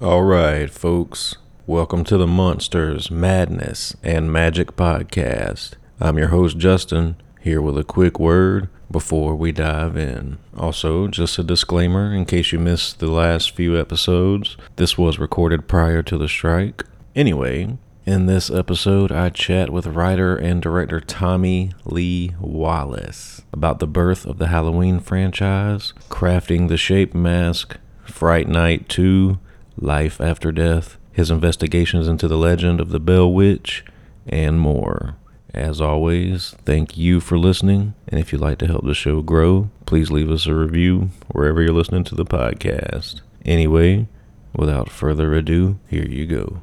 All right, folks. Welcome to the Monsters, Madness, and Magic podcast. I'm your host, Justin, here with a quick word before we dive in. Also, just a disclaimer in case you missed the last few episodes, this was recorded prior to the strike. Anyway, in this episode, I chat with writer and director Tommy Lee Wallace about the birth of the Halloween franchise, crafting the shape mask, Fright Night 2, Life After Death, his investigations into the legend of the Bell Witch, and more. As always, thank you for listening. And if you'd like to help the show grow, please leave us a review wherever you're listening to the podcast. Anyway, without further ado, here you go.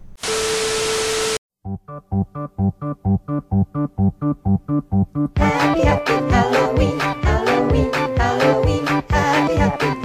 Happy, happy Halloween, Halloween, Halloween, happy, happy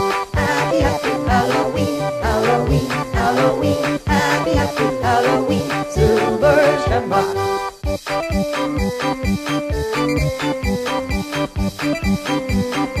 Silver shamrock. Greetings,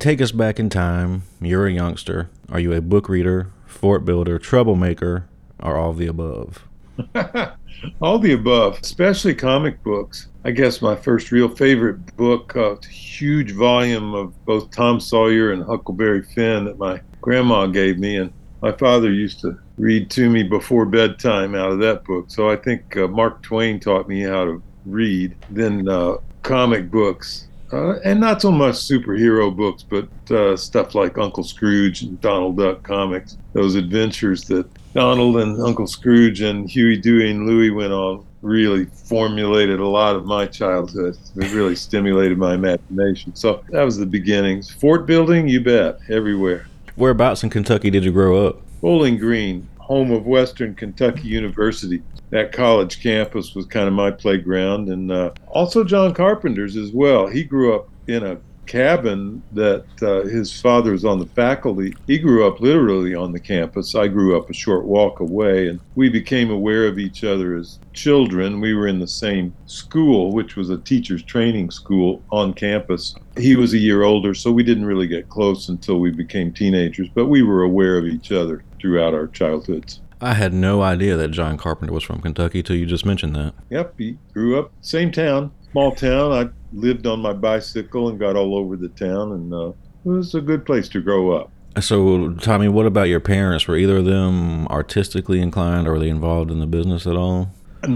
Take us back in time. You're a youngster. Are you a book reader, fort builder, troublemaker, or all the above? All the above, especially comic books. I guess my first real favorite book, a huge volume of both Tom Sawyer and Huckleberry Finn that my grandma gave me, and my father used to read to me before bedtime out of that book. So I think uh, Mark Twain taught me how to read. Then uh, comic books, uh, and not so much superhero books, but uh, stuff like Uncle Scrooge and Donald Duck comics. Those adventures that Donald and Uncle Scrooge and Huey, Dewey, and Louie went on really formulated a lot of my childhood. It really stimulated my imagination. So that was the beginnings. Fort building, you bet, everywhere. Whereabouts in Kentucky did you grow up? Bowling Green, home of Western Kentucky University. That college campus was kind of my playground, and uh, also John Carpenter's as well. He grew up in a cabin that uh, his father was on the faculty. He grew up literally on the campus. I grew up a short walk away, and we became aware of each other as children. We were in the same school, which was a teacher's training school on campus. He was a year older, so we didn't really get close until we became teenagers, but we were aware of each other throughout our childhoods. I had no idea that John Carpenter was from Kentucky till you just mentioned that. Yep, he grew up same town, small town. I lived on my bicycle and got all over the town, and uh, it was a good place to grow up. So, Tommy, what about your parents? Were either of them artistically inclined or were they involved in the business at all?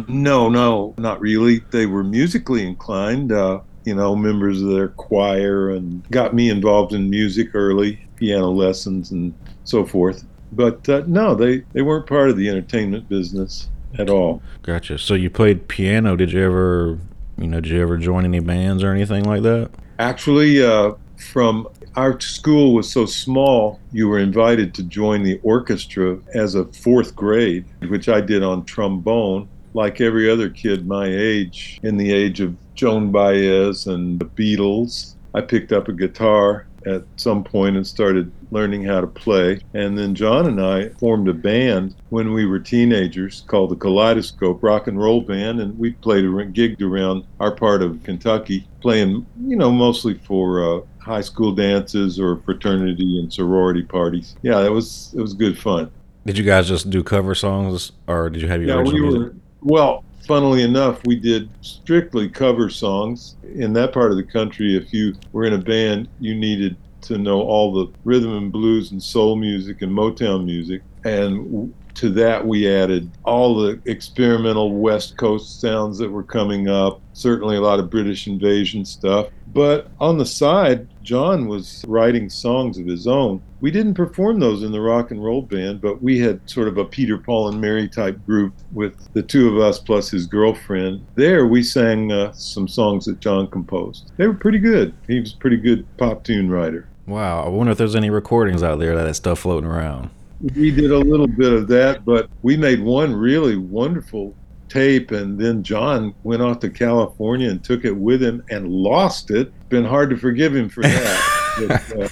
No, no, not really. They were musically inclined, uh, you know, members of their choir, and got me involved in music early, piano lessons and so forth. But uh, no, they, they weren't part of the entertainment business at all. Gotcha. So you played piano. Did you ever, you know, did you ever join any bands or anything like that? Actually, uh, from our school was so small, you were invited to join the orchestra as a fourth grade, which I did on trombone. Like every other kid my age, in the age of Joan Baez and the Beatles, I picked up a guitar at some point and started learning how to play. And then John and I formed a band when we were teenagers called the Kaleidoscope Rock and Roll Band, and we played a gigged around our part of Kentucky, playing you know mostly for uh, high school dances or fraternity and sorority parties. Yeah, that was it was good fun. Did you guys just do cover songs, or did you have your Yeah, original we music? were well. Funnily enough, we did strictly cover songs. In that part of the country, if you were in a band, you needed to know all the rhythm and blues and soul music and Motown music. And to that, we added all the experimental West Coast sounds that were coming up, certainly a lot of British invasion stuff. But on the side, John was writing songs of his own. We didn't perform those in the rock and roll band, but we had sort of a Peter, Paul, and Mary type group with the two of us plus his girlfriend. There, we sang uh, some songs that John composed. They were pretty good. He was a pretty good pop tune writer. Wow, I wonder if there's any recordings out there of that stuff floating around. We did a little bit of that, but we made one really wonderful tape, and then John went off to California and took it with him and lost it. Been hard to forgive him for that. but, uh,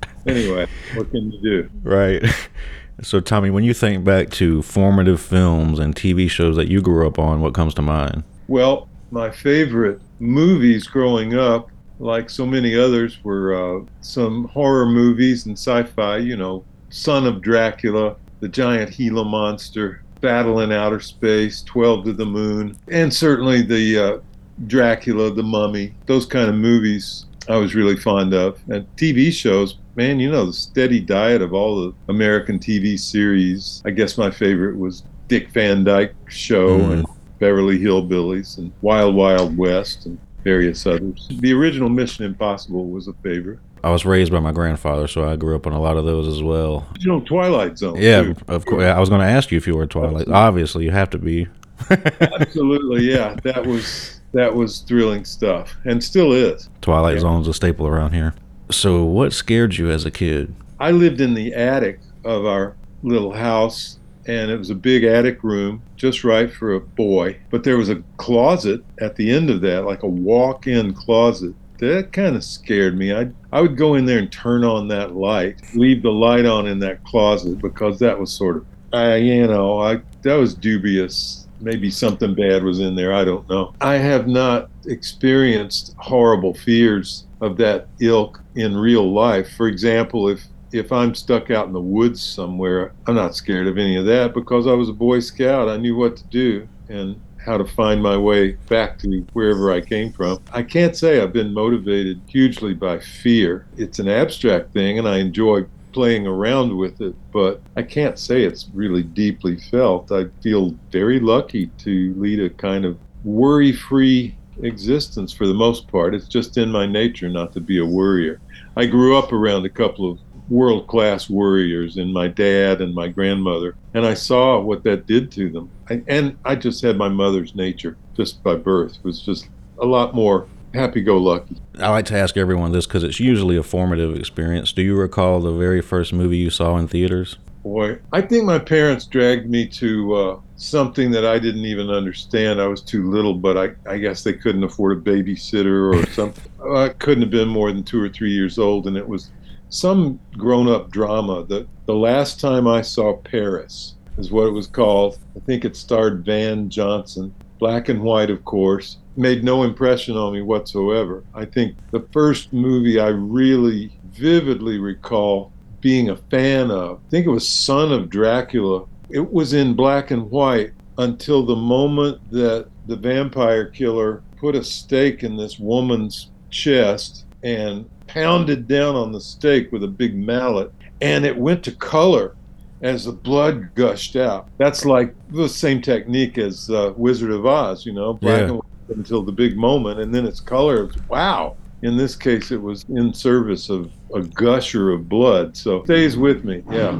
anyway, what can you do? Right. So, Tommy, when you think back to formative films and TV shows that you grew up on, what comes to mind? Well, my favorite movies growing up, like so many others, were uh, some horror movies and sci fi, you know, Son of Dracula, The Giant Gila Monster, Battle in Outer Space, 12 to the Moon, and certainly the uh, Dracula, The Mummy, those kind of movies I was really fond of. And TV shows, man, you know, the steady diet of all the American TV series. I guess my favorite was Dick Van Dyke Show Mhm. and Beverly Hillbillies and Wild Wild West and various others. The original Mission Impossible was a favorite. I was raised by my grandfather, so I grew up on a lot of those as well. You know, Twilight Zone. Yeah, too. of course. I was going to ask you if you were Twilight. Obviously, you have to be. Absolutely, yeah. That was that was thrilling stuff, and still is. Twilight Yeah. Zone's a staple around here. So, what scared you as a kid? I lived in the attic of our little house, and it was a big attic room, just right for a boy. But there was a closet at the end of that, like a walk in closet. That kind of scared me. I I would go in there and turn on that light, leave the light on in that closet because that was sort of, I you know, I that was dubious. Maybe something bad was in there. I don't know. I have not experienced horrible fears of that ilk in real life. For example, if if I'm stuck out in the woods somewhere, I'm not scared of any of that because I was a Boy Scout. I knew what to do and how to find my way back to wherever I came from. I can't say I've been motivated hugely by fear. It's an abstract thing and I enjoy playing around with it, but I can't say it's really deeply felt. I feel very lucky to lead a kind of worry free existence for the most part. It's just in my nature not to be a worrier. I grew up around a couple of world class worriers in my dad and my grandmother, and I saw what that did to them. I, and I just had my mother's nature just by birth, it was just a lot more happy go lucky. I like to ask everyone this because it's usually a formative experience. Do you recall the very first movie you saw in theaters? Boy, I think my parents dragged me to uh, something that I didn't even understand. I was too little, but I, I guess they couldn't afford a babysitter or something. I couldn't have been more than two or three years old, and it was some grown up drama. The, the last time I saw Paris is what it was called. I think it starred Van Johnson, black and white, of course. Made no impression on me whatsoever. I think the first movie I really vividly recall being a fan of, I think it was Son of Dracula. It was in black and white until the moment that the vampire killer put a stake in this woman's chest and pounded down on the stake with a big mallet, and it went to color as the blood gushed out. That's like the same technique as uh, Wizard of Oz, you know, black Yeah. and white until the big moment, and then it's color. Wow. In this case, it was in service of a gusher of blood. So stays with me. Yeah.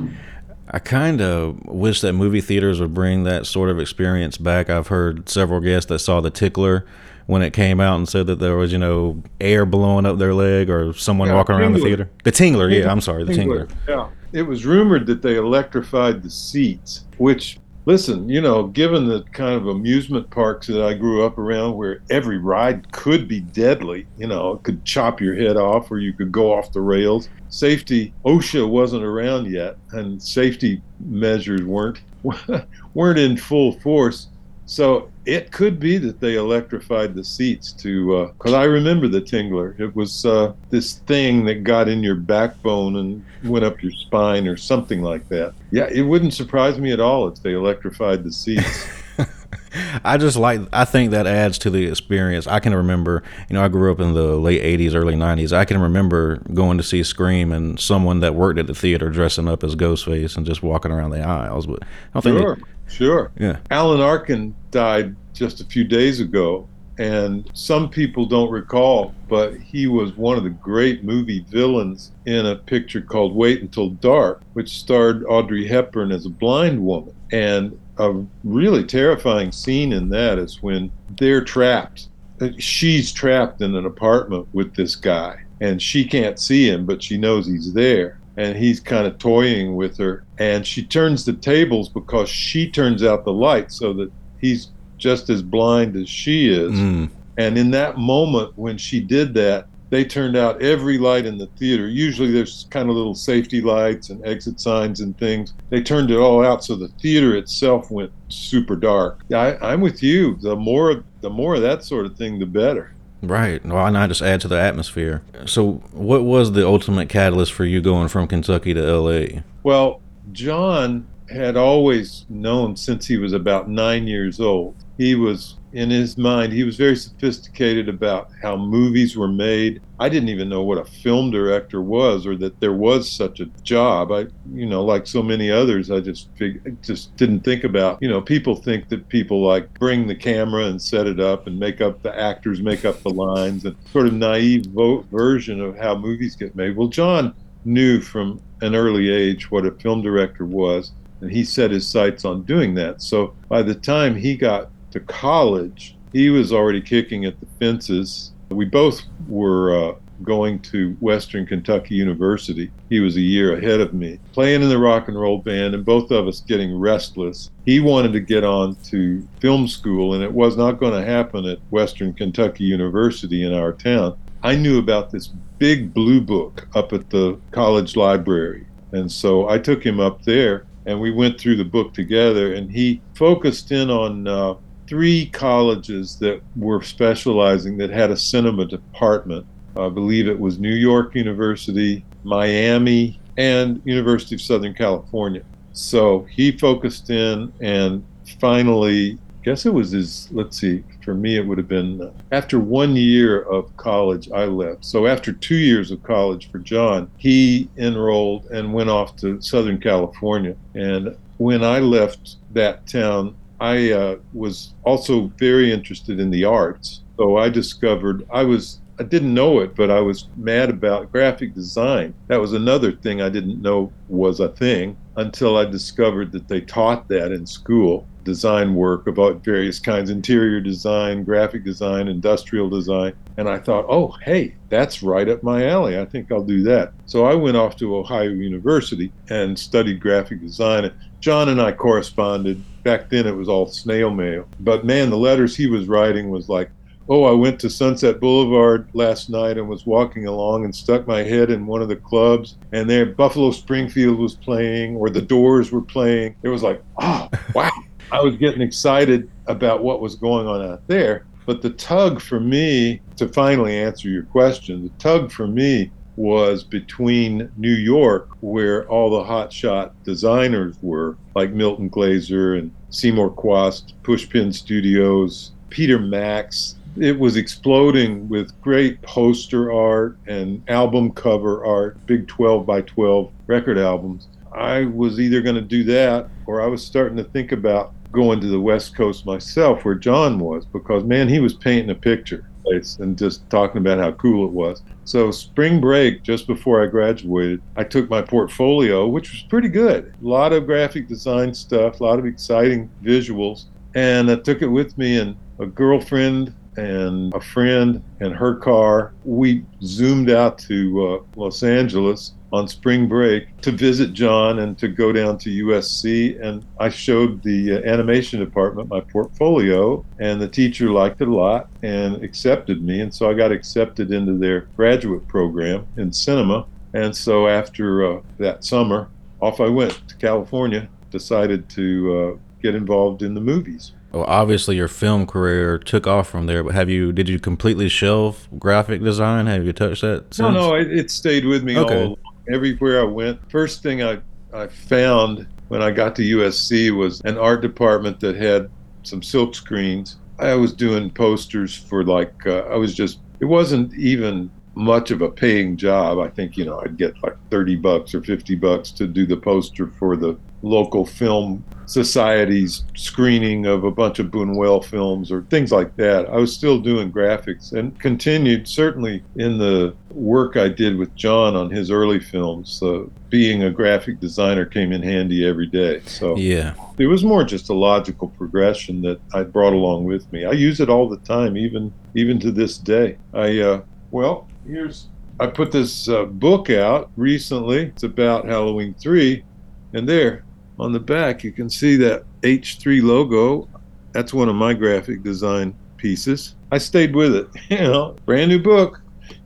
I kind of wish that movie theaters would bring that sort of experience back. I've heard several guests that saw The Tickler when it came out and said that there was, you know, air blowing up their leg or someone Yeah, walking around the theater? The Tingler, yeah, I'm sorry, the Tingler. Yeah. It was rumored that they electrified the seats, which, listen, you know, given the kind of amusement parks that I grew up around where every ride could be deadly, you know, it could chop your head off or you could go off the rails. Safety, OSHA wasn't around yet, and safety measures weren't weren't in full force. So it could be that they electrified the seats to, because I remember the Tingler. It was uh, this thing that got in your backbone and went up your spine or something like that. Yeah, it wouldn't surprise me at all if they electrified the seats. I just like I think that adds to the experience. I can remember, you know, I grew up in the late 80s, early 90s. I can remember going to see Scream and someone that worked at the theater dressing up as Ghostface and just walking around the aisles, but I don't think sure, sure. Yeah. Alan Arkin died just a few days ago, and some people don't recall, but he was one of the great movie villains in a picture called Wait Until Dark, which starred Audrey Hepburn as a blind woman. And a really terrifying scene in that is when they're trapped. Uh, she's trapped in an apartment with this guy, and she can't see him, but she knows he's there. And he's kind of toying with her, and she turns the tables because she turns out the light so that he's just as blind as she is. Mm, And in that moment, when she did that, they turned out every light in the theater. Usually there's kind of little safety lights and exit signs and things. They turned it all out so the theater itself went super dark. I, I'm with you. The more the more of that sort of thing, the better. Right. Why not just add to the atmosphere? So, what was the ultimate catalyst for you going from Kentucky to LA? Well, John had always known since he was about nine years old. He was, in his mind, he was very sophisticated about how movies were made. I didn't even know what a film director was or that there was such a job. I, you know, like so many others, I just fig- just didn't think about, you know, people think that people like bring the camera and set it up and make up the actors, make up the lines, and sort of naive vo- version of how movies get made. Well, John knew from an early age what a film director was and he set his sights on doing that. So by the time he got to college, he was already kicking at the fences. We both were uh, going to Western Kentucky University. He was a year ahead of me, playing in the rock and roll band, and both of us getting restless. He wanted to get on to film school, and it was not going to happen at Western Kentucky University in our town. I knew about this big blue book up at the college library. And so I took him up there and we went through the book together. And he focused in on uh, three colleges that were specializing that had a cinema department. I believe it was New York University, Miami, and University of Southern California. So he focused in and finally, I guess it was his, let's see, for me, it would have been uh, after one year of college, I left. So after two years of college for John, he enrolled and went off to Southern California. And when I left that town, I uh, was also very interested in the arts. So I discovered I was I didn't know it, but I was mad about graphic design. That was another thing I didn't know was a thing until I discovered that they taught that in school design work about various kinds interior design, graphic design, industrial design. And I thought, oh, hey, that's right up my alley. I think I'll do that. So I went off to Ohio University and studied graphic design. John and I corresponded. Back then it was all snail mail. But man, the letters he was writing was like, oh, I went to Sunset Boulevard last night and was walking along and stuck my head in one of the clubs, and there Buffalo Springfield was playing, or the Doors were playing. It was like, oh, wow. I was getting excited about what was going on out there. But the tug for me, to finally answer your question, the tug for me was between New York, where all the hotshot designers were, like Milton Glaser and Seymour Chwast, Pushpin Studios, Peter Max, it was exploding with great poster art and album cover art, big 12 by 12 record albums. I was either going to do that or I was starting to think about going to the West Coast myself, where John was, because man, he was painting a picture place and just talking about how cool it was. So, spring break, just before I graduated, I took my portfolio, which was pretty good. A lot of graphic design stuff, a lot of exciting visuals, and I took it with me and a girlfriend and a friend and her car. We zoomed out to uh, Los Angeles on spring break to visit John and to go down to USC. And I showed the uh, animation department my portfolio, and the teacher liked it a lot and accepted me. And so I got accepted into their graduate program in cinema. And so after uh, that summer, off I went to California, decided to uh, get involved in the movies. Well, obviously your film career took off from there, but have you did you completely shelve graphic design? Have you touched that? Since? No, no, it, it stayed with me Okay. all. Everywhere I went. First thing I, I found when I got to USC was an art department that had some silk screens. I was doing posters for like uh, I was just it wasn't even much of a paying job. I think you know I'd get like 30 bucks or 50 bucks to do the poster for the local film society's screening of a bunch of Buñuel films or things like that. I was still doing graphics and continued certainly in the work I did with John on his early films. Uh, being a graphic designer came in handy every day. So Yeah. it was more just a logical progression that I brought along with me. I use it all the time, even even to this day. I uh, well, here's I put this uh, book out recently. It's about Halloween three, and there on the back you can see that H3 logo. That's one of my graphic design pieces. I stayed with it. You know, brand new book.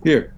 Here,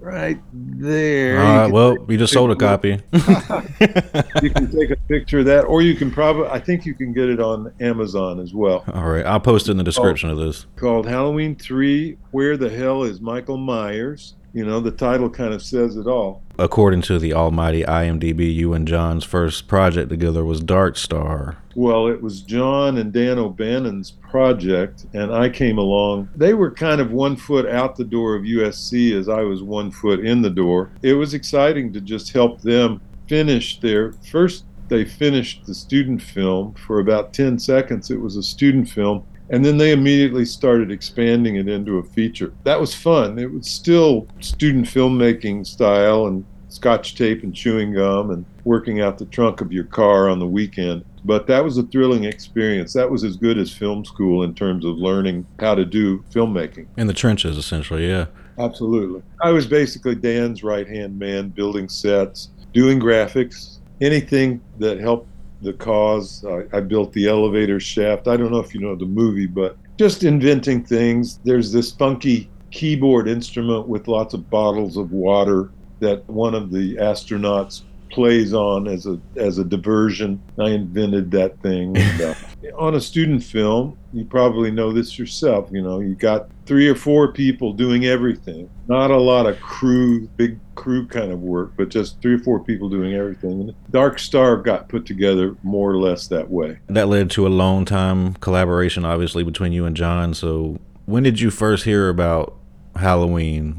right there. All You right. can Well, you just sold a copy. you can take a picture of that, or you can probably, I think you can get it on Amazon as well. All right. I'll post it in the description of this. Called Halloween 3 Where the Hell is Michael Myers? You know, the title kind of says it all. According to the almighty IMDb, you and John's first project together was Dark Star. Well, it was John and Dan O'Bannon's project, and I came along. They were kind of one foot out the door of USC as I was one foot in the door. It was exciting to just help them finish their first. They finished the student film for about 10 seconds. It was a student film. And then they immediately started expanding it into a feature. That was fun. It was still student filmmaking style and scotch tape and chewing gum and working out the trunk of your car on the weekend. But that was a thrilling experience. That was as good as film school in terms of learning how to do filmmaking. In the trenches, essentially, yeah. Absolutely. I was basically Dan's right hand man, building sets, doing graphics, anything that helped the cause. I, I built the elevator shaft. I don't know if you know the movie, but just inventing things. There's this funky keyboard instrument with lots of bottles of water that one of the astronauts plays on as a as a diversion. I invented that thing. And, uh, on a student film, you probably know this yourself. You know, you got three or four people doing everything. Not a lot of crew, big crew kind of work, but just three or four people doing everything. And Dark Star got put together more or less that way. That led to a long time collaboration, obviously, between you and John. So, when did you first hear about Halloween,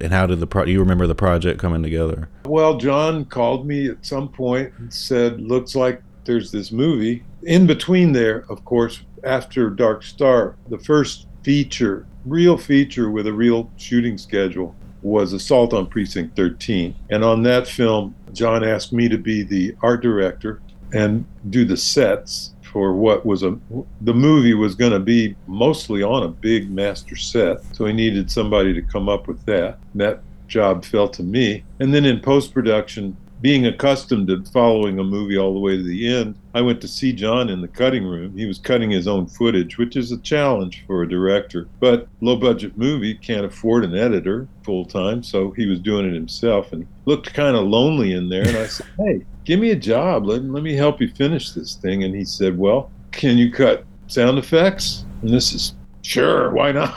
and how did the pro- you remember the project coming together? Well, John called me at some point and said, "Looks like there's this movie." In between there, of course, after Dark Star, the first feature, real feature with a real shooting schedule was Assault on Precinct 13. And on that film, John asked me to be the art director and do the sets for what was a the movie was going to be mostly on a big master set. So he needed somebody to come up with that. That job fell to me. And then in post production being accustomed to following a movie all the way to the end i went to see john in the cutting room. He was cutting his own footage which is a challenge for a director. But low budget movie can't afford an editor full time so he was doing it himself and looked kind of lonely in there. And i said hey give me a job. Let, let me help you finish this thing. And he said, Well, can you cut sound effects? And this is sure, why not?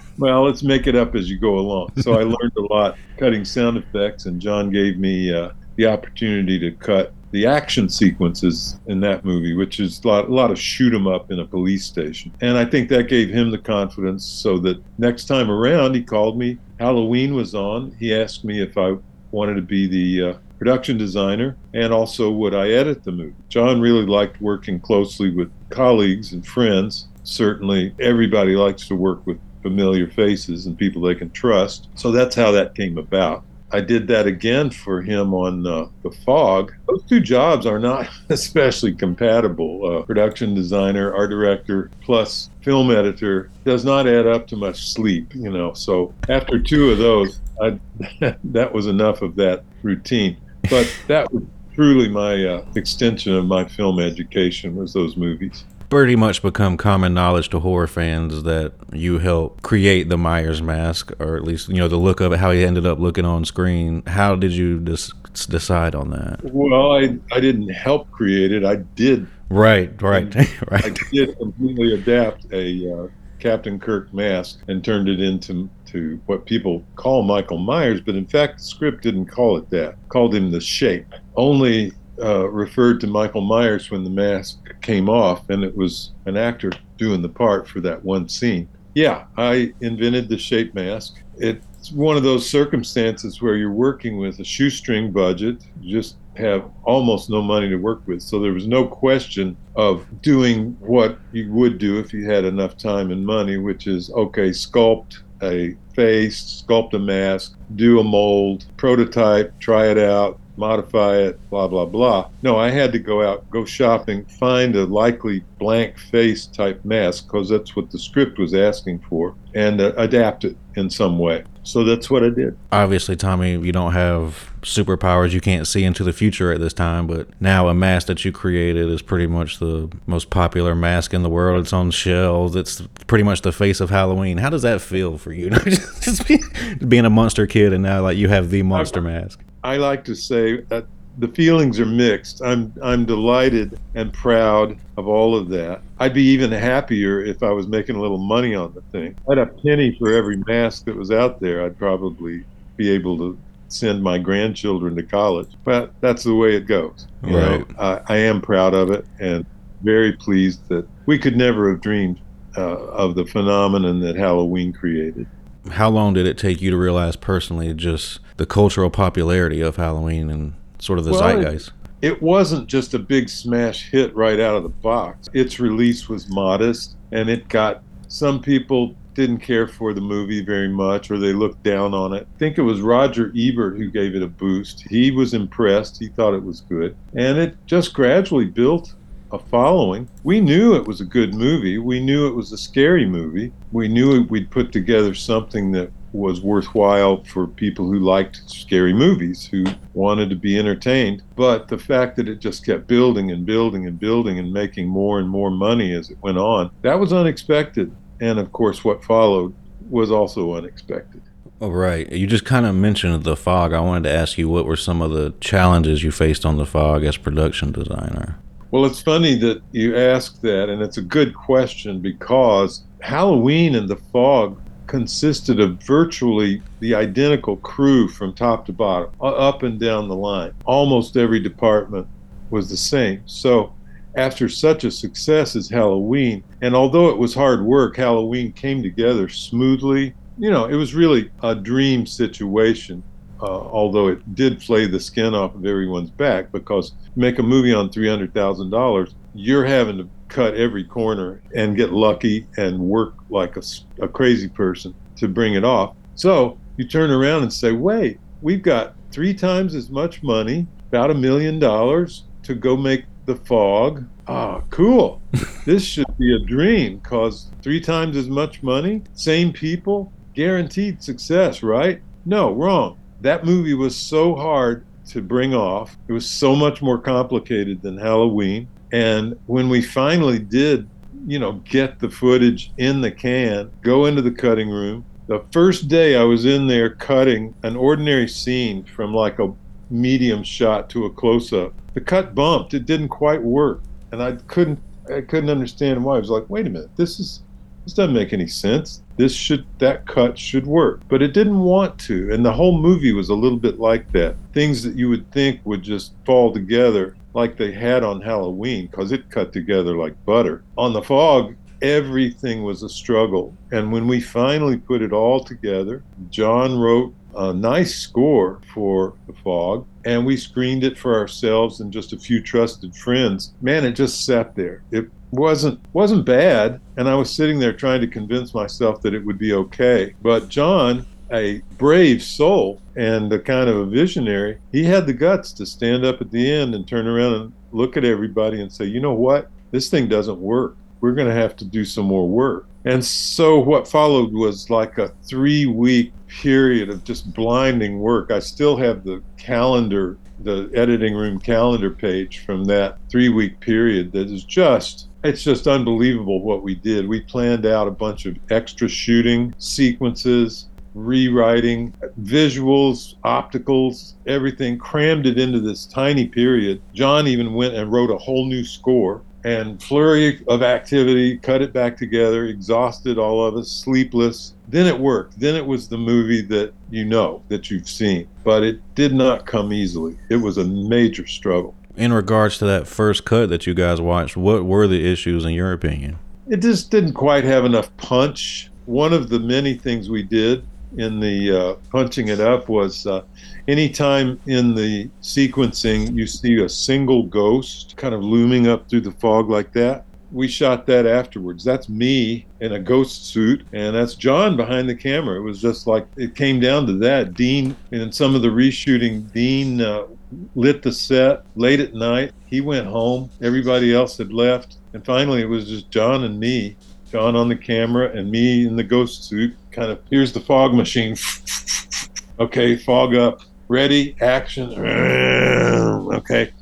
well, let's make it up as you go along. So I learned a lot cutting sound effects, and John gave me uh, the opportunity to cut the action sequences in that movie, which is a lot, a lot of shoot 'em up in a police station. And I think that gave him the confidence so that next time around, he called me. Halloween was on. He asked me if I wanted to be the uh, production designer and also would I edit the movie. John really liked working closely with colleagues and friends. Certainly, everybody likes to work with familiar faces and people they can trust. So that's how that came about. I did that again for him on uh, The Fog. Those two jobs are not especially compatible. Uh, production designer, art director, plus film editor does not add up to much sleep, you know. So after two of those, I, that was enough of that routine. But that was truly my uh, extension of my film education was those movies pretty much become common knowledge to horror fans that you helped create the Myers mask, or at least you know the look of it, how he ended up looking on screen. How did you dis- decide on that? Well, I I didn't help create it. I did. Right, right, right. I did completely adapt a uh, Captain Kirk mask and turned it into to what people call Michael Myers, but in fact the script didn't call it that. Called him the Shape. Only uh, referred to Michael Myers when the mask came off, and it was an actor doing the part for that one scene. Yeah, I invented the shape mask. It's one of those circumstances where you're working with a shoestring budget, just have almost no money to work with. So there was no question of doing what you would do if you had enough time and money, which is okay, sculpt a face, sculpt a mask, do a mold, prototype, try it out, modify it, blah, blah, blah. No, I had to go out, go shopping, find a likely blank face type mask because that's what the script was asking for, and uh, adapt it in some way. So that's what I did. Obviously, Tommy, you don't have superpowers. You can't see into the future at this time, but now a mask that you created is pretty much the most popular mask in the world. It's on shelves. It's pretty much the face of Halloween. How does that feel for you? Just being a monster kid and now like you have the monster mask. I like to say that the feelings are mixed. I'm I'm delighted and proud of all of that. I'd be even happier if I was making a little money on the thing. I'd a penny for every mask that was out there. I'd probably be able to send my grandchildren to college. But that's the way it goes. You right. know, I, I am proud of it and very pleased that we could never have dreamed uh, of the phenomenon that Halloween created how long did it take you to realize personally just the cultural popularity of Halloween and sort of the well, zeitgeist? It, it wasn't just a big smash hit right out of the box. Its release was modest, and it got some people didn't care for the movie very much or they looked down on it. I think it was Roger Ebert who gave it a boost. He was impressed, he thought it was good, and it just gradually built a following. We knew it was a good movie. We knew it was a scary movie. We knew we'd put together something that was worthwhile for people who liked scary movies, who wanted to be entertained. But the fact that it just kept building and building and building and making more and more money as it went on, that was unexpected. And of course, what followed was also unexpected. Oh, right. You just kind of mentioned the fog. I wanted to ask you what were some of the challenges you faced on the fog as production designer? Well, it's funny that you ask that, and it's a good question because Halloween and the Fog consisted of virtually the identical crew from top to bottom, up and down the line. Almost every department was the same. So, after such a success as Halloween, and although it was hard work, Halloween came together smoothly. You know, it was really a dream situation uh, although it did flay the skin off of everyone's back because make a movie on $300,000, you're having to cut every corner and get lucky and work like a, a crazy person to bring it off. So you turn around and say, wait, we've got three times as much money, about a million dollars to go make the fog. Ah, cool. this should be a dream because three times as much money, same people, guaranteed success, right? No, wrong that movie was so hard to bring off. It was so much more complicated than Halloween. And when we finally did, you know, get the footage in the can, go into the cutting room, the first day I was in there cutting an ordinary scene from like a medium shot to a close up, the cut bumped. It didn't quite work. And I couldn't I couldn't understand why. I was like, wait a minute, this is this doesn't make any sense. This should that cut should work. But it didn't want to. And the whole movie was a little bit like that. Things that you would think would just fall together like they had on Halloween because it cut together like butter. On the fog, everything was a struggle. And when we finally put it all together, John wrote a nice score for The Fog, and we screened it for ourselves and just a few trusted friends. Man, it just sat there. It wasn't wasn't bad and i was sitting there trying to convince myself that it would be okay but john a brave soul and a kind of a visionary, he had the guts to stand up at the end and turn around and look at everybody and say, you know what? This thing doesn't work. We're going to have to do some more work. And so what followed was like a three week period of just blinding work. I still have the calendar, the editing room calendar page from that three week period that is just it's just unbelievable what we did. We planned out a bunch of extra shooting sequences, rewriting, visuals, opticals, everything, crammed it into this tiny period. John even went and wrote a whole new score and flurry of activity, cut it back together, exhausted all of us, sleepless. Then it worked. Then it was the movie that you know, that you've seen. But it did not come easily. It was a major struggle. In regards to that first cut that you guys watched, what were the issues in your opinion? It just didn't quite have enough punch. One of the many things we did in the uh, punching it up was uh, anytime in the sequencing you see a single ghost kind of looming up through the fog like that we shot that afterwards. That's me in a ghost suit and that's john behind the camera. It was just like it came down to that. Dean in some of the reshooting dean uh, lit the set late at night. He went home. Everybody else had left. And finally it was just john and me john on the camera and me in the ghost suit kind of here's the fog machine okay fog up ready, action. Okay.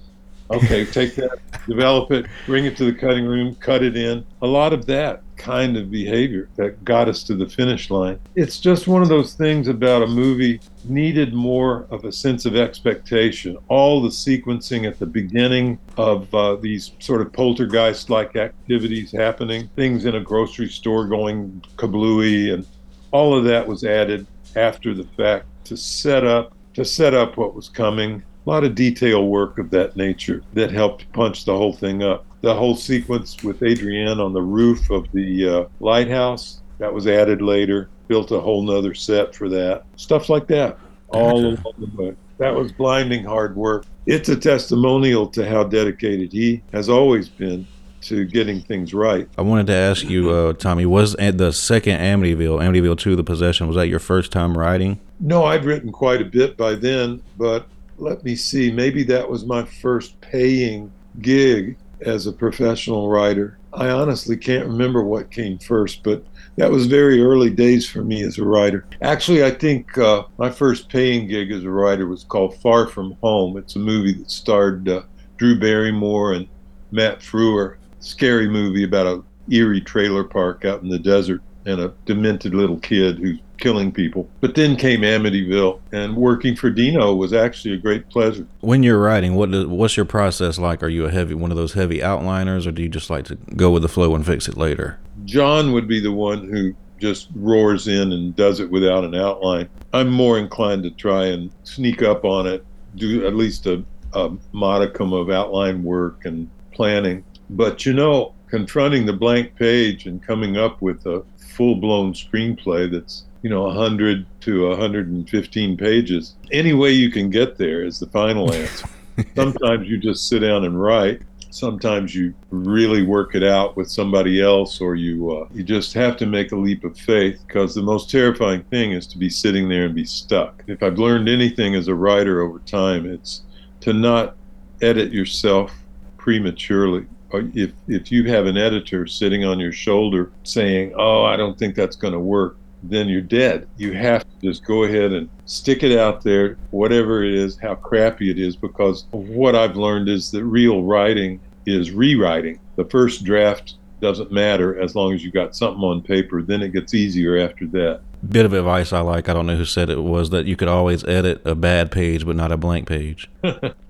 Okay, take that, develop it, bring it to the cutting room, cut it in. A lot of that kind of behavior that got us to the finish line. It's just one of those things about a movie needed more of a sense of expectation. All the sequencing at the beginning of uh, these sort of poltergeist like activities happening, things in a grocery store going kablooey, and all of that was added after the fact to set up to set up what was coming. A lot of detail work of that nature that helped punch the whole thing up. The whole sequence with Adrienne on the roof of the uh, lighthouse that was added later. Built a whole nother set for that. Stuff like that, all Gotcha. along the way. That was blinding hard work. It's a testimonial to how dedicated he has always been to getting things right. I wanted to ask you, uh, Tommy, was at the second Amityville, Amityville 2, The Possession, was that your first time writing? No, I'd written quite a bit by then, but let me see. Maybe that was my first paying gig as a professional writer. I honestly can't remember what came first, but that was very early days for me as a writer. Actually, I think uh, my first paying gig as a writer was called Far From Home. It's a movie that starred uh, Drew Barrymore and Matt Frewer. Scary movie about a eerie trailer park out in the desert and a demented little kid who's killing people. But then came Amityville, and working for Dino was actually a great pleasure. When you're writing, what what's your process like? Are you a heavy one of those heavy outliners, or do you just like to go with the flow and fix it later? John would be the one who just roars in and does it without an outline. I'm more inclined to try and sneak up on it, do at least a, a modicum of outline work and planning. But you know, confronting the blank page and coming up with a full blown screenplay that's you know 100 to 115 pages any way you can get there is the final answer. Sometimes you just sit down and write. Sometimes you really work it out with somebody else or you uh, you just have to make a leap of faith because the most terrifying thing is to be sitting there and be stuck. If i've learned anything as a writer over time it's to not edit yourself prematurely Oh, if if you have an editor sitting on your shoulder saying oh i don't think that's going to work then you're dead. You have to just go ahead and stick it out there, whatever it is, how crappy it is, because what I've learned is that real writing is rewriting. The first draft doesn't matter as long as you got something on paper, then it gets easier after that. Bit of advice I like, I don't know who said it was that you could always edit a bad page but not a blank page.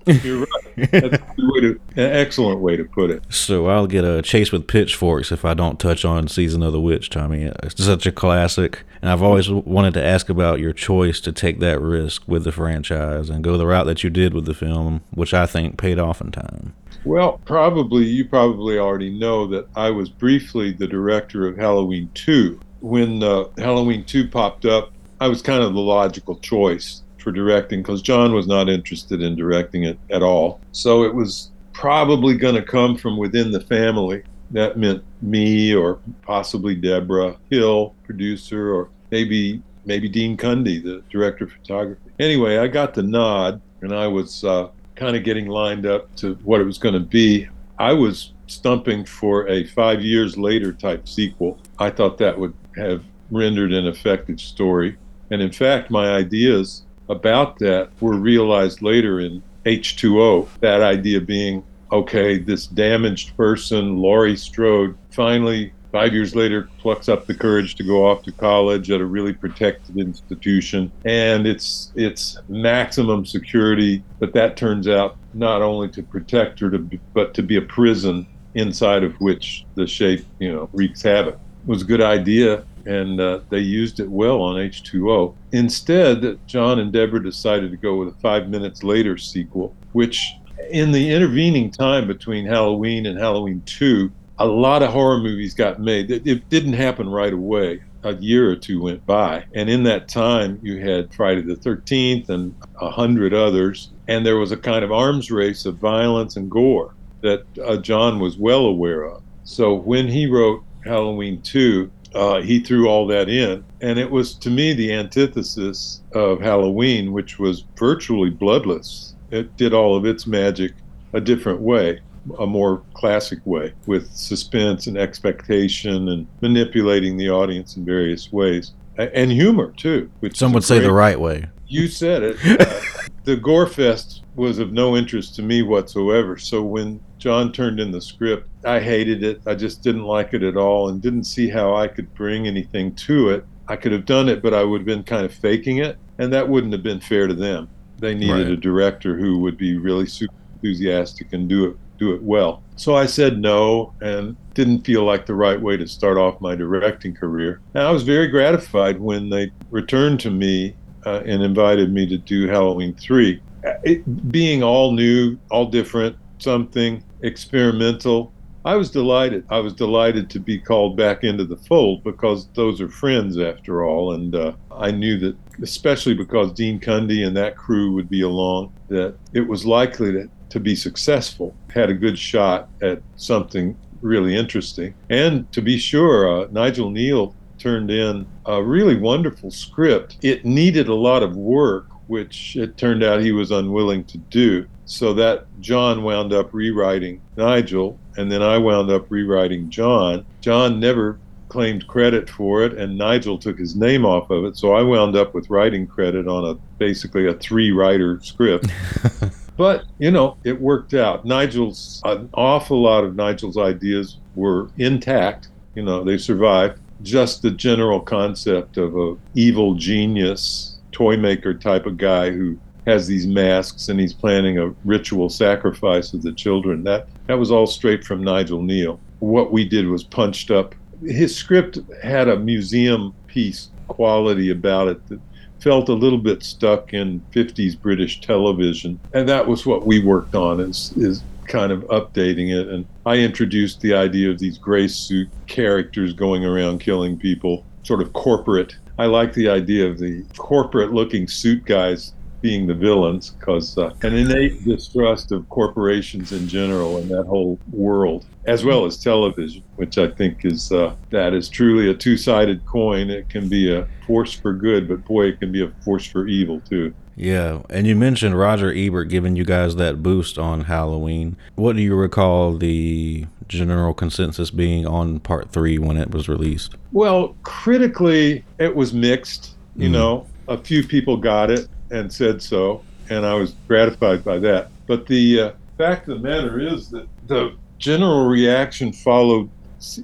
You're right. That's a way to, an excellent way to put it. So I'll get a chase with pitchforks if I don't touch on season of the witch, Tommy. It's such a classic, and I've always wanted to ask about your choice to take that risk with the franchise and go the route that you did with the film, which I think paid off in time. Well, probably you probably already know that I was briefly the director of Halloween 2. When uh, Halloween 2 popped up, I was kind of the logical choice for directing because John was not interested in directing it at all. So it was probably going to come from within the family. That meant me or possibly Debra Hill, producer, or maybe maybe Dean Cundey, the director of photography. Anyway, I got the nod, and I was uh, kind of getting lined up to what it was going to be. I was stumping for a five years later type sequel. I thought that would have rendered an effective story. And in fact, my ideas about that were realized later in H2O. That idea being okay, this damaged person, Laurie Strode, finally, five years later, plucks up the courage to go off to college at a really protected institution. And it's it's maximum security, but that turns out not only to protect her, to but to be a prison inside of which the shape, you know, wreaks havoc. It was a good idea, and uh, they used it well on H2O. Instead, John and Debra decided to go with a five minutes later sequel, which in the intervening time between Halloween and Halloween 2, a lot of horror movies got made. It, it didn't happen right away. A year or two went by. And in that time, you had Friday the 13th and a hundred others. And there was a kind of arms race of violence and gore that uh, John was well aware of. So when he wrote Halloween 2, uh, he threw all that in. And it was, to me, the antithesis of Halloween, which was virtually bloodless. It did all of its magic a different way, a more classic way, with suspense and expectation and manipulating the audience in various ways. And humor, too. Which Some would say the right way. you said it. Uh, the Gore Fest was of no interest to me whatsoever. So when John turned in the script, I hated it. I just didn't like it at all and didn't see how I could bring anything to it. I could have done it, but I would have been kind of faking it, and that wouldn't have been fair to them. They needed Right. a director who would be really super enthusiastic and do it do it well. So I said no and didn't feel like the right way to start off my directing career. And I was very gratified when they returned to me uh, and invited me to do Halloween 3. Uh, It, being all new, all different, something experimental, I was delighted. I was delighted to be called back into the fold because those are friends after all. And uh, I knew that, especially because Dean Cundey and that crew would be along, that it was likely that to be successful, had a good shot at something really interesting. And to be sure, uh, Nigel Kneale turned in a really wonderful script. It needed a lot of work, which it turned out he was unwilling to do. So that John wound up rewriting Nigel, and then I wound up rewriting John. John never claimed credit for it, and Nigel took his name off of it. So I wound up with writing credit on a basically a three writer script. But, you know, it worked out. Nigel's, an awful lot of Nigel's ideas were intact. You know, they survived. Just the general concept of a evil genius, toy maker type of guy who has these masks and he's planning a ritual sacrifice of the children. That that was all straight from Nigel Kneale. What we did was punched up. His script had a museum piece quality about it that felt a little bit stuck in 50s British television. And that was what we worked on is, is kind of updating it. And I introduced the idea of these gray suit characters going around killing people, sort of corporate. I like the idea of the corporate looking suit guys being the villains because uh, an innate distrust of corporations in general and that whole world as well as television which i think is uh, that is truly a two-sided coin it can be a force for good but boy it can be a force for evil too Yeah, and you mentioned Roger Ebert giving you guys that boost on Halloween. What do you recall the general consensus being on part three when it was released? Well, critically, it was mixed. You Mm. know, a few people got it and said so, and I was gratified by that. But the uh, fact of the matter is that the general reaction followed.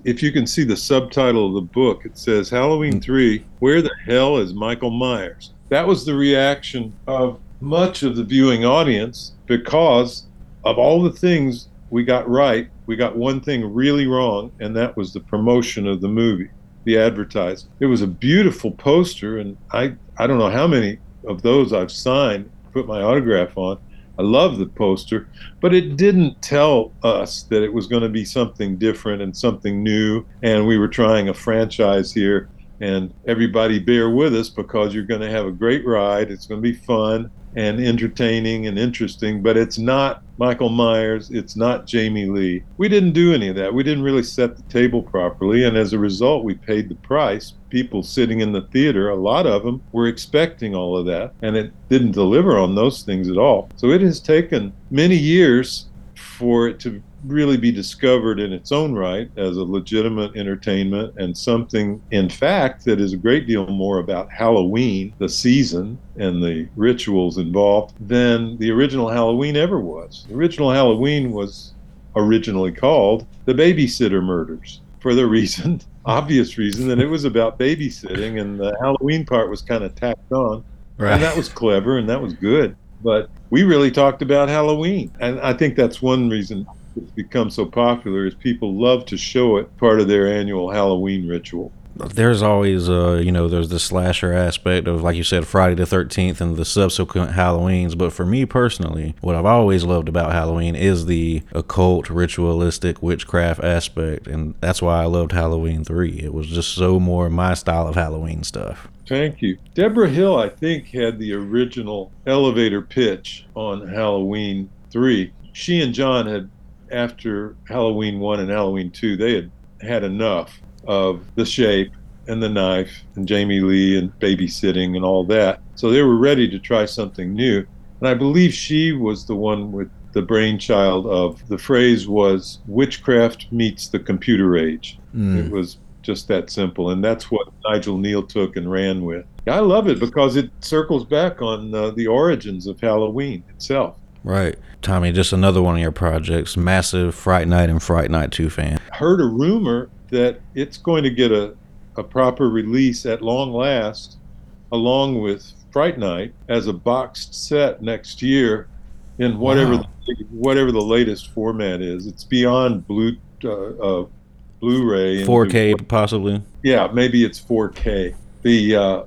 If you can see the subtitle of the book, it says Halloween 3 Where the Hell is Michael Myers? That was the reaction of much of the viewing audience because of all the things we got right, we got one thing really wrong, and that was the promotion of the movie the advertising. It was a beautiful poster, and I I don't know how many of those I've signed, put my autograph on. I love the poster, but it didn't tell us that it was going to be something different and something new, and we were trying a franchise here. And everybody bear with us because you're going to have a great ride. It's going to be fun. and entertaining and interesting, but it's not Michael Myers, it's not Jamie Lee. We didn't do any of that. We didn't really set the table properly, and as a result, we paid the price. People sitting in the theater, a lot of them were expecting all of that, and it didn't deliver on those things at all. So it has taken many years for it to really be discovered in its own right as a legitimate entertainment and something, in fact, that is a great deal more about Halloween, the season, and the rituals involved than the original Halloween ever was. The original Halloween was originally called The Babysitter Murders for the reason, obvious reason, that it was about babysitting, and the Halloween part was kind of tacked on. Right. And that was clever and that was good. But we really talked about Halloween. And I think that's one reason it's become so popular is people love to show it part of their annual Halloween ritual. there's always uh you know there's the slasher aspect of like you said friday the 13th and the subsequent halloweens but for me personally what i've always loved about halloween is the occult ritualistic witchcraft aspect and that's why i loved halloween 3 it was just so more my style of halloween stuff Thank you. Debra Hill, I think, had the original elevator pitch on Halloween 3. She and John had, after Halloween 1 and Halloween 2, they had had enough of the shape and the knife and Jamie Lee and babysitting and all that. So they were ready to try something new. And I believe she was the one with the brainchild of the phrase was witchcraft meets the computer age. Mm. It was just that simple. And that's what Nigel Kneale took and ran with. I love it because it circles back on uh, the origins of Halloween itself. Right tommy just another one of your projects massive fright night and fright night 2 fan Heard a rumor that it's going to get a, a proper release at long last, along with Fright Night, as a boxed set next year in whatever Wow. the, whatever the latest format is. It's beyond blue uh, uh, Blu-ray. 4k possibly Yeah, maybe it's 4K. The uh,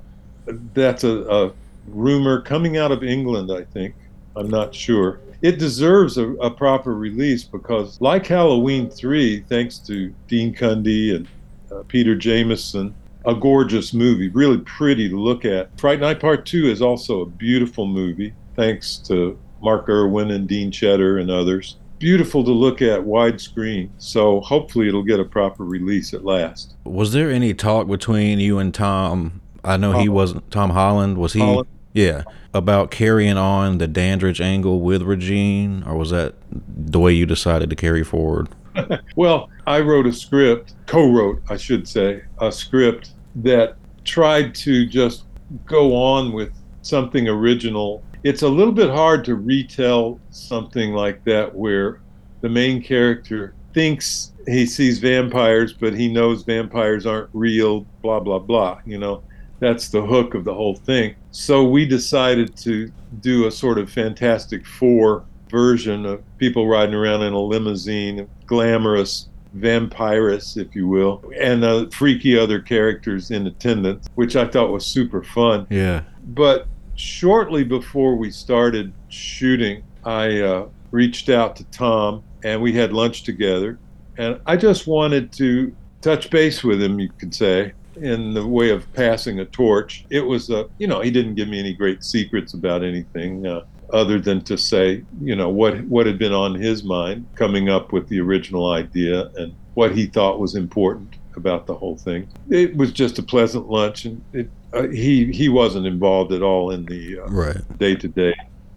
that's a, a rumor coming out of England. I think. I'm not sure. It deserves a, a proper release because, like Halloween 3, thanks to Dean Cundey and uh, Peter Jamison, a gorgeous movie, really pretty to look at. Fright Night Part 2 is also a beautiful movie, thanks to Mark Irwin and Dean Tschetter and others. Beautiful to look at widescreen. So hopefully it'll get a proper release at last. Was there any talk between you and Tom? I know he wasn't Tom Holland. Was he? Holland. Yeah, about carrying on the Dandridge angle with Regine, or was that the way you decided to carry forward? Well, I wrote a script, co wrote, I should say, a script that tried to just go on with something original. It's a little bit hard to retell something like that where the main character thinks he sees vampires, but he knows vampires aren't real, blah, blah, blah. You know, that's the hook of the whole thing. So we decided to do a sort of Fantastic Four version of people riding around in a limousine, glamorous vampirus, if you will, and uh, freaky other characters in attendance, which I thought was super fun. Yeah. But shortly before we started shooting, I uh, reached out to Tom and we had lunch together. And I just wanted to touch base with him, you could say, in the way of passing a torch. It was, a, you know, he didn't give me any great secrets about anything. Uh, other than to say, you know, what what had been on his mind coming up with the original idea and what he thought was important about the whole thing. It was just a pleasant lunch, and it, uh, he he wasn't involved at all in the uh, Right. day to day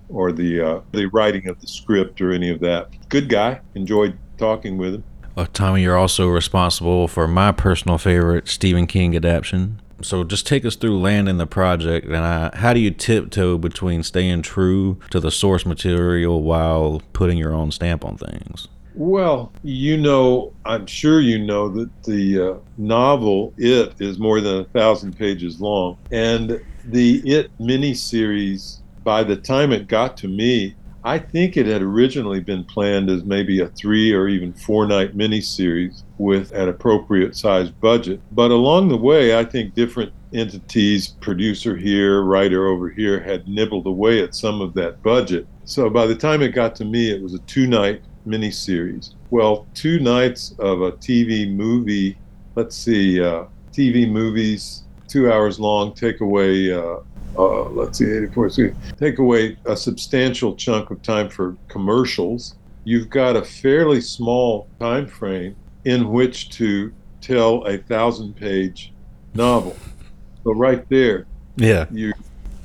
or the uh, the writing of the script or any of that. Good guy. Enjoyed talking with him. Uh, Tommy, you're also responsible for my personal favorite Stephen King adaptation. So just take us through landing the project, and uh, how do you tiptoe between staying true to the source material while putting your own stamp on things? Well, you know, I'm sure you know that the uh, novel It is more than a thousand pages long, and the It miniseries. By the time it got to me, I think it had originally been planned as maybe a three or even four night miniseries with an appropriate sized budget. But along the way, I think different entities, producer here, writer over here, had nibbled away at some of that budget. So by the time it got to me, it was a two night miniseries. Well, two nights of a TV movie, let's see, uh, TV movies, two hours long, take away uh, uh, let's see, 84. So take away a substantial chunk of time for commercials. You've got a fairly small time frame in which to tell a thousand page novel. So right there, Yeah. you,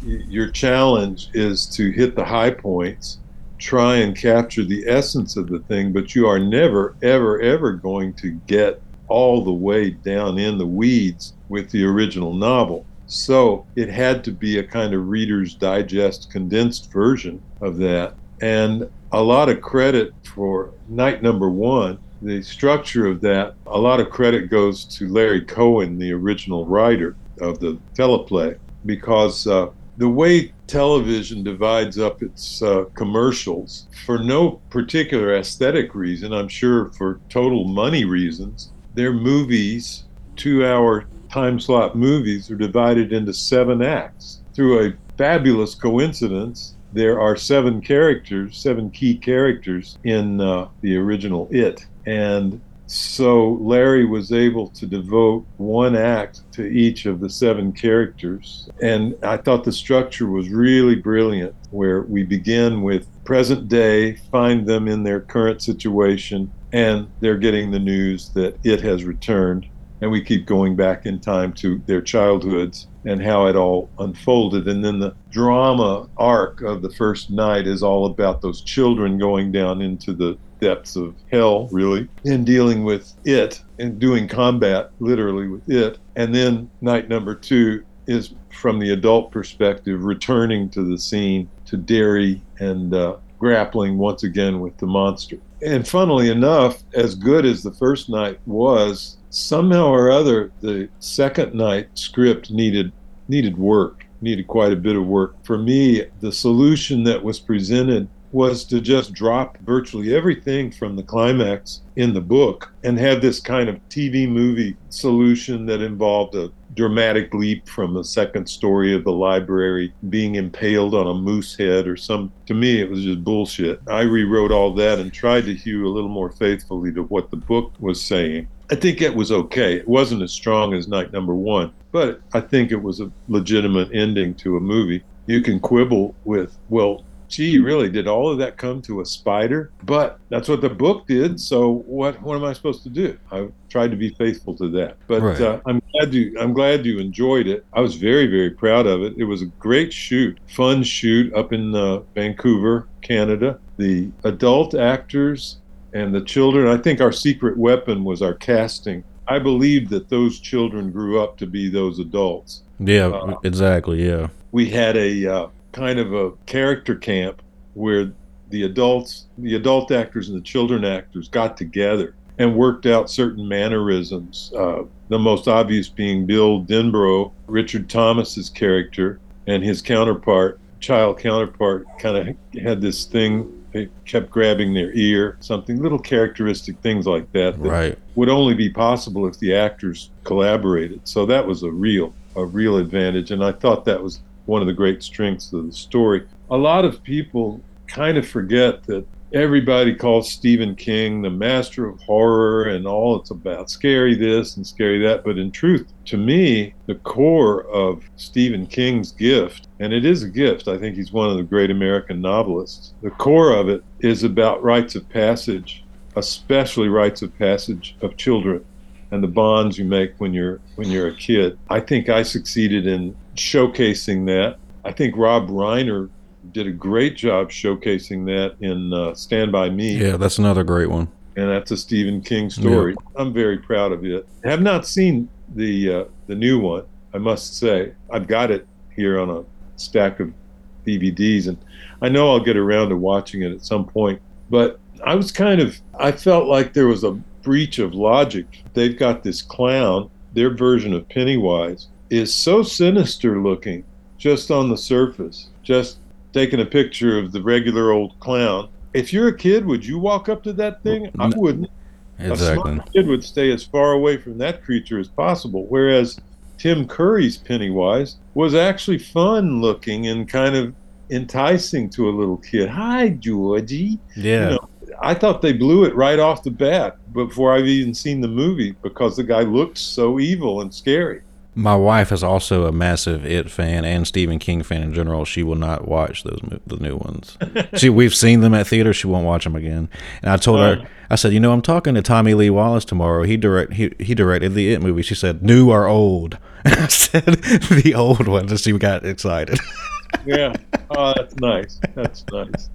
your challenge is to hit the high points, try and capture the essence of the thing, but you are never, ever, ever going to get all the way down in the weeds with the original novel. So it had to be a kind of Reader's Digest condensed version of that. And a lot of credit for night number one, the structure of that, a lot of credit goes to Larry Cohen, the original writer of the teleplay, because uh, the way television divides up its uh, commercials for no particular aesthetic reason, I'm sure for total money reasons, their movies, two hour time slot movies, are divided into seven acts. Through a fabulous coincidence, there are seven characters, seven key characters in uh, the original It. And so Larry was able to devote one act to each of the seven characters. And I thought the structure was really brilliant, where we begin with present day, find them in their current situation, and they're getting the news that it has returned. And we keep going back in time to their childhoods and how it all unfolded. And then the drama arc of the first night is all about those children going down into the depths of hell, really, and dealing with it and doing combat literally with it. And then night number two is from the adult perspective, returning to the scene to Derry and uh, grappling once again with the monster. And funnily enough, as good as the first night was, somehow or other, the second night script needed needed work, needed quite a bit of work. For me, the solution that was presented was to just drop virtually everything from the climax in the book and have this kind of TV movie solution that involved a dramatic leap from the second story of the library being impaled on a moose head or some to me it was just bullshit i rewrote all that and tried to hew a little more faithfully to what the book was saying i think it was okay it wasn't as strong as night number one but i think it was a legitimate ending to a movie you can quibble with well gee, really, did all of that come to a spider? But that's what the book did. So what what am I supposed to do? I tried to be faithful to that. But Right. uh, I'm glad you I'm glad you enjoyed it. I was very very proud of it. It was a great shoot, fun shoot up in uh, Vancouver, Canada. The adult actors and the children. I think our secret weapon was our casting. I believed that those children grew up to be those adults Yeah, Uh, exactly. Yeah. we had a uh, kind of a character camp where the adults, the adult actors and the children actors got together and worked out certain mannerisms. Uh, the most obvious being Bill Denbrough, Richard Thomas's character, and his counterpart, child counterpart, kind of had this thing. They kept grabbing their ear, something little characteristic things like that that Right. would only be possible if the actors collaborated. So that was a real, a real advantage, and I thought that was one of the great strengths of the story. A lot of people kind of forget that everybody calls Stephen King the master of horror and all it's about scary this and scary that, but in truth, to me, the core of Stephen King's gift, and it is a gift, I think he's one of the great American novelists. The core of it is about rites of passage, especially rites of passage of children and the bonds you make when you're when you're a kid. I think I succeeded in showcasing that. I think Rob Reiner did a great job showcasing that in uh, Stand by Me, Yeah, that's another great one. and that's a Stephen King story. I'm very proud of it. I have not seen the uh, the new one. I must say, I've got it here on a stack of DVDs, and I know I'll get around to watching it at some point. But I was kind of, I felt like there was a breach of logic. They've got this clown, their version of Pennywise is so sinister looking just on the surface, just taking a picture of the regular old clown. If you're a kid, would you walk up to that thing? I wouldn't. Exactly. A smart kid would stay as far away from that creature as possible. Whereas Tim Curry's Pennywise was actually fun looking and kind of enticing to a little kid. Hi, Georgie. Yeah. know, I thought they blew it right off the bat before I've even seen the movie because the guy looked so evil and scary. My wife is also a massive It fan and Stephen King fan in general. She will not watch those the new ones. she we've seen them at theater. She won't watch them again. And I told her, I said, you know, I'm talking to Tommy Lee Wallace tomorrow. He direct he he directed the It movie. She said, new or old. I said the old ones, and she got excited. Yeah. Oh, that's nice. That's nice.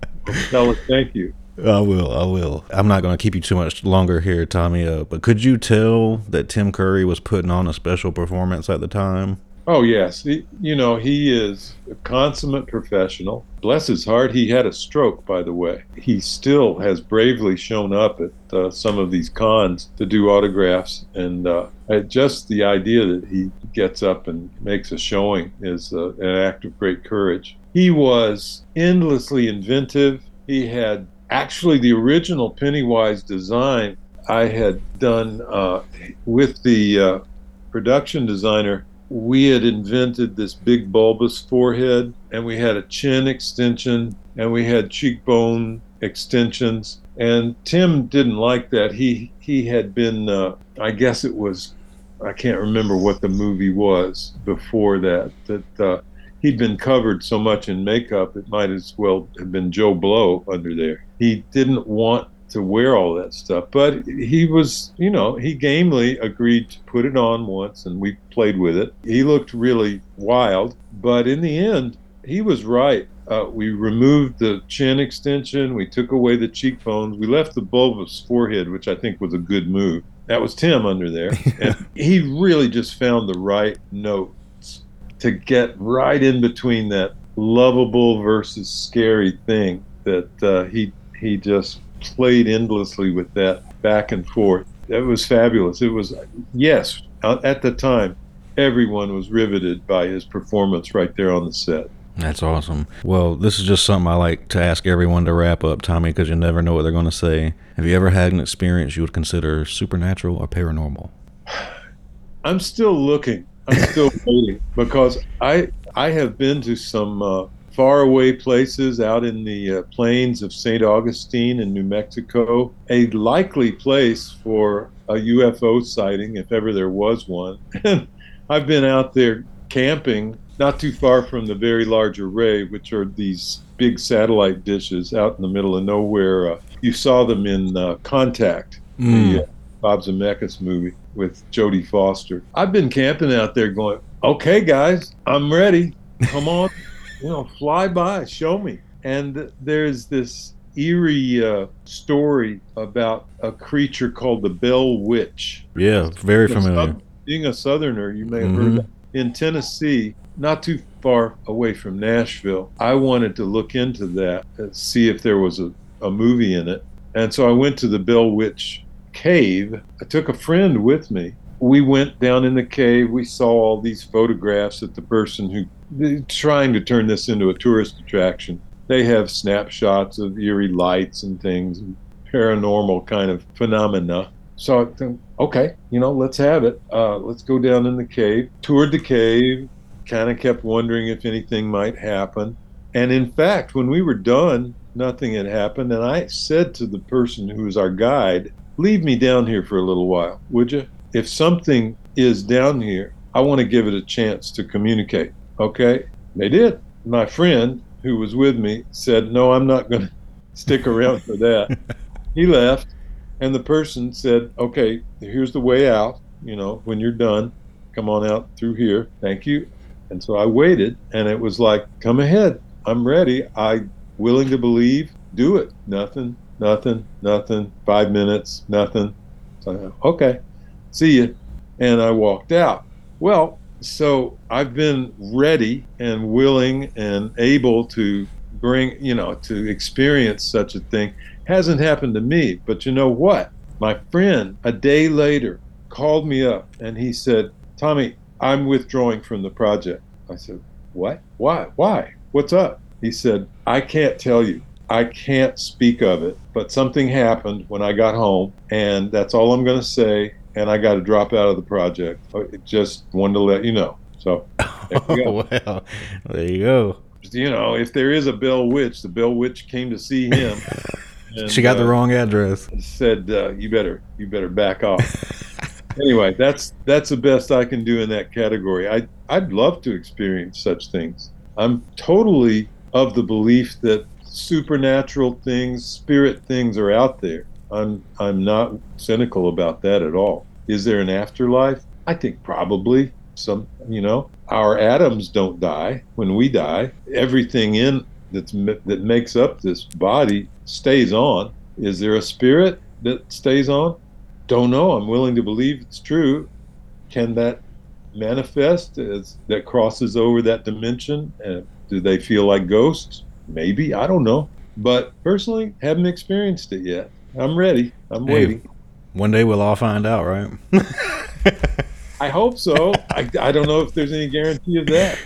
Tell us thank you. I will. I will. I'm not going to keep you too much longer here, Tommy. Uh, but could you tell that Tim Curry was putting on a special performance at the time? Oh yes, he, you know he is a consummate professional. Bless his heart, he had a stroke. By the way, he still has bravely shown up at uh, some of these cons to do autographs, and uh, just the idea that he gets up and makes a showing is uh, an act of great courage. He was endlessly inventive. He had actually the original Pennywise design I had done uh, with the uh, production designer we had invented this big bulbous forehead and we had a chin extension and we had cheekbone extensions. And tim didn't like that. He he had been uh, i guess it was i can't remember what the movie was before that that uh, he'd been covered so much in makeup it might as well have been joe blow under there he didn't want to wear all that stuff. But he was, you know, he gamely agreed to put it on once and we played with it. He looked really wild, but in the end, he was right. Uh, we removed the chin extension, we took away the cheekbones, we left the bulbous forehead, which I think was a good move. That was Tim under there. and he really just found the right notes to get right in between that lovable versus scary thing that uh, he he just played endlessly with that back and forth. That was fabulous. It was, yes, uh, at the time, everyone was riveted by his performance right there on the set. That's awesome. Well, this is just something I like to ask everyone to wrap up, Tommy, because you never know what they're going to say. Have you ever had an experience you would consider supernatural or paranormal? I'm still looking. I'm still waiting because I I have been to some uh, faraway places out in the uh, plains of St. Augustine in New Mexico, a likely place for a UFO sighting if ever there was one. And I've been out there camping not too far from the Very Large Array, which are these big satellite dishes out in the middle of nowhere. Uh, you saw them in uh, Contact, the uh, Bob Zemeckis movie with Jodie Foster. I've been camping out there going, okay, guys, I'm ready. Come on, you know, fly by, show me. And there's this eerie uh, story about a creature called the Bell Witch. Yeah, very familiar. Being a Southerner, you may have heard Mhm. that. In Tennessee, not too far away from Nashville, I wanted to look into that and see if there was a, a movie in it. And so I went to the Bell Witch cave. I took a friend with me. We went down in the cave. We saw all these photographs that the person who trying to turn this into a tourist attraction. They have snapshots of eerie lights and things, and paranormal kind of phenomena. So I think, okay, you know, let's have it. Uh, let's go down in the cave. Toured the cave, kind of kept wondering if anything might happen. And in fact, when we were done, nothing had happened. And I said to the person who was our guide, leave me down here for a little while, would you? If something is down here, I want to give it a chance to communicate. Okay? They did. My friend who was with me said, no, I'm not going to stick around for that. he left. And the person said, okay, here's the way out. You know, when you're done, come on out through here. Thank you. And so I waited, and it was like, come ahead. I'm ready. I willing to believe. Do it. Nothing, nothing, nothing. Five minutes, nothing. So, okay, see you. And I walked out. Well, so I've been ready and willing and able to bring, you know, to experience such a thing. Hasn't happened to me, but you know what? My friend, a day later, called me up and he said, Tommy, I'm withdrawing from the project. I said, What? Why? Why? What's up? He said, I can't tell you. I can't speak of it, but something happened when I got home, and that's all I'm going to say. And I got to drop out of the project. I just wanted to let you know. So, there we go. well, there you go. you know, if there is a Bell Witch, the Bell Witch came to see him. and, She got the uh, wrong address. Said, uh, "You better, you better back off." anyway, that's that's the best I can do in that category. I I'd love to experience such things. I'm totally of the belief that supernatural things, spirit things are out there. I'm I'm not cynical about that at all. Is there an afterlife? I think probably some, you know, our atoms don't die when we die. Everything in that's that makes up this body stays on. Is there a spirit that stays on? Don't know. I'm willing to believe it's true. Can that manifest as that crosses over that dimension? And do they feel like ghosts? Maybe. I don't know. But personally, haven't experienced it yet. I'm ready. I'm Hey. waiting. One day we'll all find out, right? I hope so. I, I don't know if there's any guarantee of that.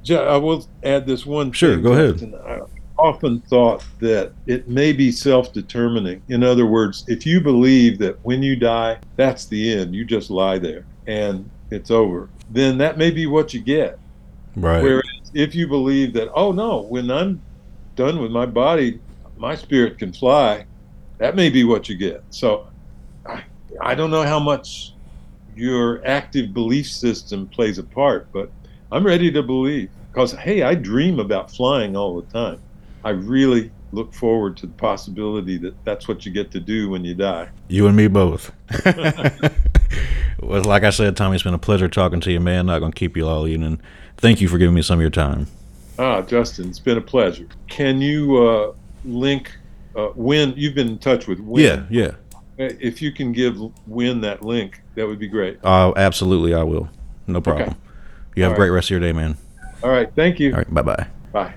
I will add this one. Sure, go ahead. I often thought that it may be self-determining. In other words, if you believe that when you die, that's the end, you just lie there and it's over, then that may be what you get. right. Whereas if you believe that, oh no, when I'm done with my body, my spirit can fly, that may be what you get. So I, I don't know how much your active belief system plays a part, but I'm ready to believe because, hey, I dream about flying all the time. I really look forward to the possibility that that's what you get to do when you die. You and me both. well, like I said, Tommy, it's been a pleasure talking to you, man. Not going to keep you all evening. Thank you for giving me some of your time. Ah, Justin, it's been a pleasure. Can you uh, link uh, Win? You've been in touch with Win. Yeah, yeah. If you can give Win that link, that would be great. Uh, absolutely, I will. No problem. Okay. You have a great right. rest of your day, man. All right. Thank you. All right, bye bye. Bye.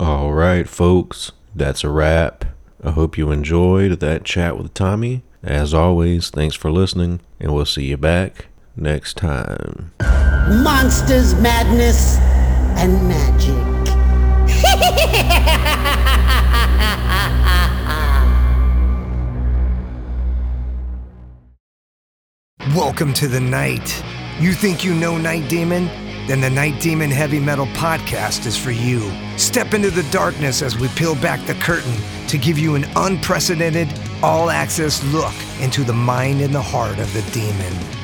All right, folks, that's a wrap. I hope you enjoyed that chat with Tommy. As always, thanks for listening, and we'll see you back next time. Monsters, madness, and magic. Welcome to the night. You think you know Night Demon? Then the Night Demon Heavy Metal Podcast is for you. Step into the darkness as we peel back the curtain to give you an unprecedented, all access look into the mind and the heart of the demon.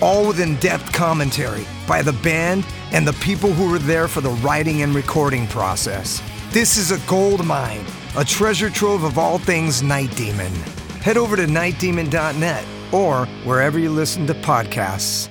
all with in depth commentary by the band and the people who were there for the writing and recording process. This is a gold mine, a treasure trove of all things Night Demon. Head over to nightdemon.net or wherever you listen to podcasts.